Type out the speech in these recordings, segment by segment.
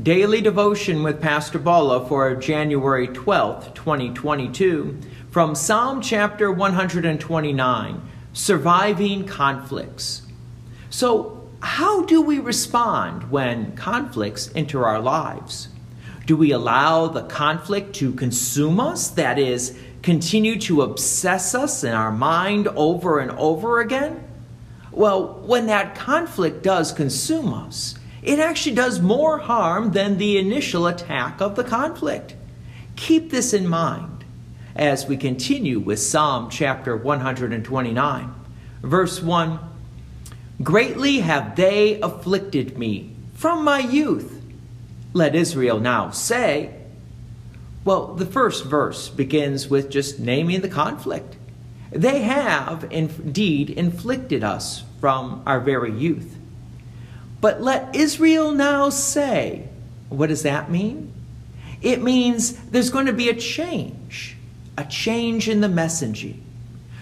Daily Devotion with Pastor Bala for January 12th, 2022, from Psalm chapter 129 Surviving Conflicts. So, how do we respond when conflicts enter our lives? Do we allow the conflict to consume us? That is, continue to obsess us in our mind over and over again? Well, when that conflict does consume us, it actually does more harm than the initial attack of the conflict. Keep this in mind as we continue with Psalm chapter 129. Verse 1 Greatly have they afflicted me from my youth. Let Israel now say. Well, the first verse begins with just naming the conflict. They have indeed inflicted us from our very youth. But let Israel now say, what does that mean? It means there's going to be a change, a change in the messaging.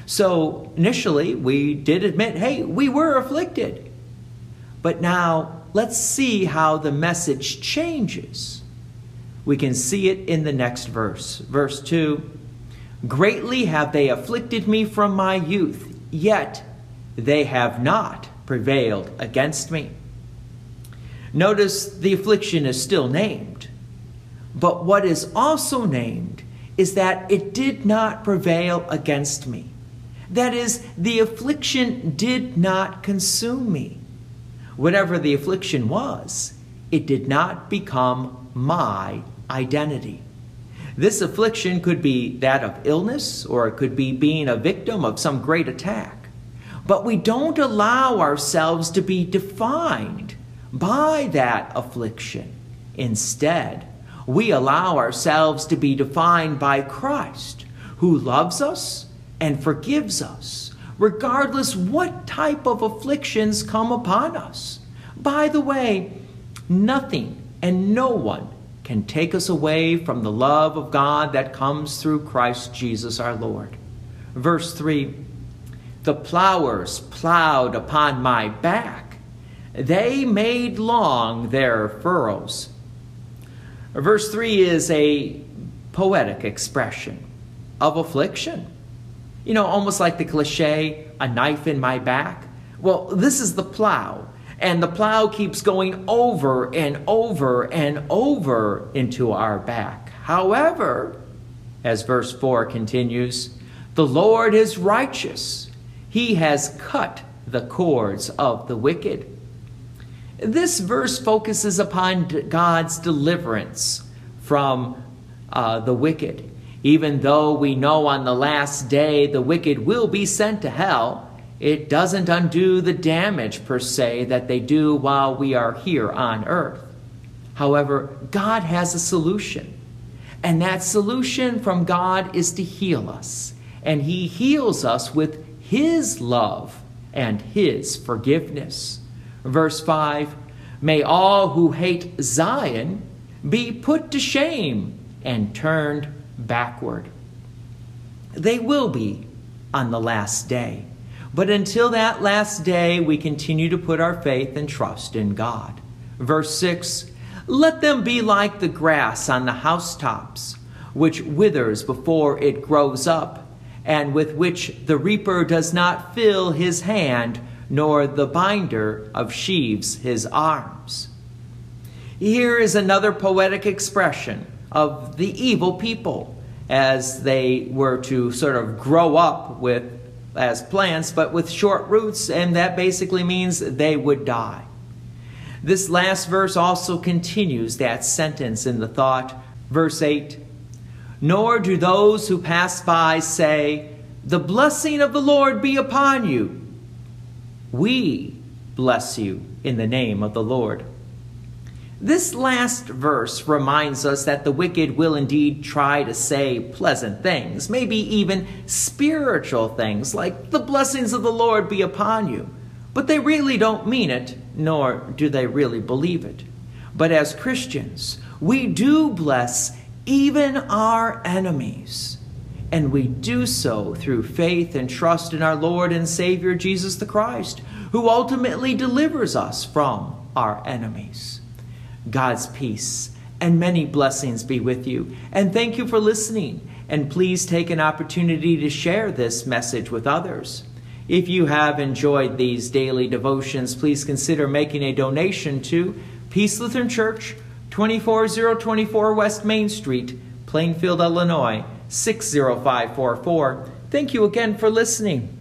So initially, we did admit, hey, we were afflicted. But now, let's see how the message changes. We can see it in the next verse. Verse 2 Greatly have they afflicted me from my youth, yet they have not prevailed against me. Notice the affliction is still named. But what is also named is that it did not prevail against me. That is, the affliction did not consume me. Whatever the affliction was, it did not become my identity. This affliction could be that of illness, or it could be being a victim of some great attack. But we don't allow ourselves to be defined by that affliction. Instead, we allow ourselves to be defined by Christ, who loves us and forgives us, regardless what type of afflictions come upon us. By the way, nothing and no one can take us away from the love of God that comes through Christ Jesus our Lord. Verse 3 The plowers plowed upon my back they made long their furrows. Verse 3 is a poetic expression of affliction. You know, almost like the cliche, a knife in my back. Well, this is the plow, and the plow keeps going over and over and over into our back. However, as verse 4 continues, the Lord is righteous. He has cut the cords of the wicked. This verse focuses upon God's deliverance from uh, the wicked. Even though we know on the last day the wicked will be sent to hell, it doesn't undo the damage per se that they do while we are here on earth. However, God has a solution. And that solution from God is to heal us. And He heals us with His love and His forgiveness. Verse 5 May all who hate Zion be put to shame and turned backward. They will be on the last day. But until that last day, we continue to put our faith and trust in God. Verse 6 Let them be like the grass on the housetops, which withers before it grows up, and with which the reaper does not fill his hand nor the binder of sheaves his arms. Here is another poetic expression of the evil people as they were to sort of grow up with as plants but with short roots and that basically means they would die. This last verse also continues that sentence in the thought verse 8 Nor do those who pass by say the blessing of the Lord be upon you we bless you in the name of the Lord. This last verse reminds us that the wicked will indeed try to say pleasant things, maybe even spiritual things, like the blessings of the Lord be upon you. But they really don't mean it, nor do they really believe it. But as Christians, we do bless even our enemies. And we do so through faith and trust in our Lord and Savior Jesus the Christ, who ultimately delivers us from our enemies. God's peace and many blessings be with you. And thank you for listening. And please take an opportunity to share this message with others. If you have enjoyed these daily devotions, please consider making a donation to Peace Lutheran Church, 24024 West Main Street, Plainfield, Illinois, 60544. Thank you again for listening.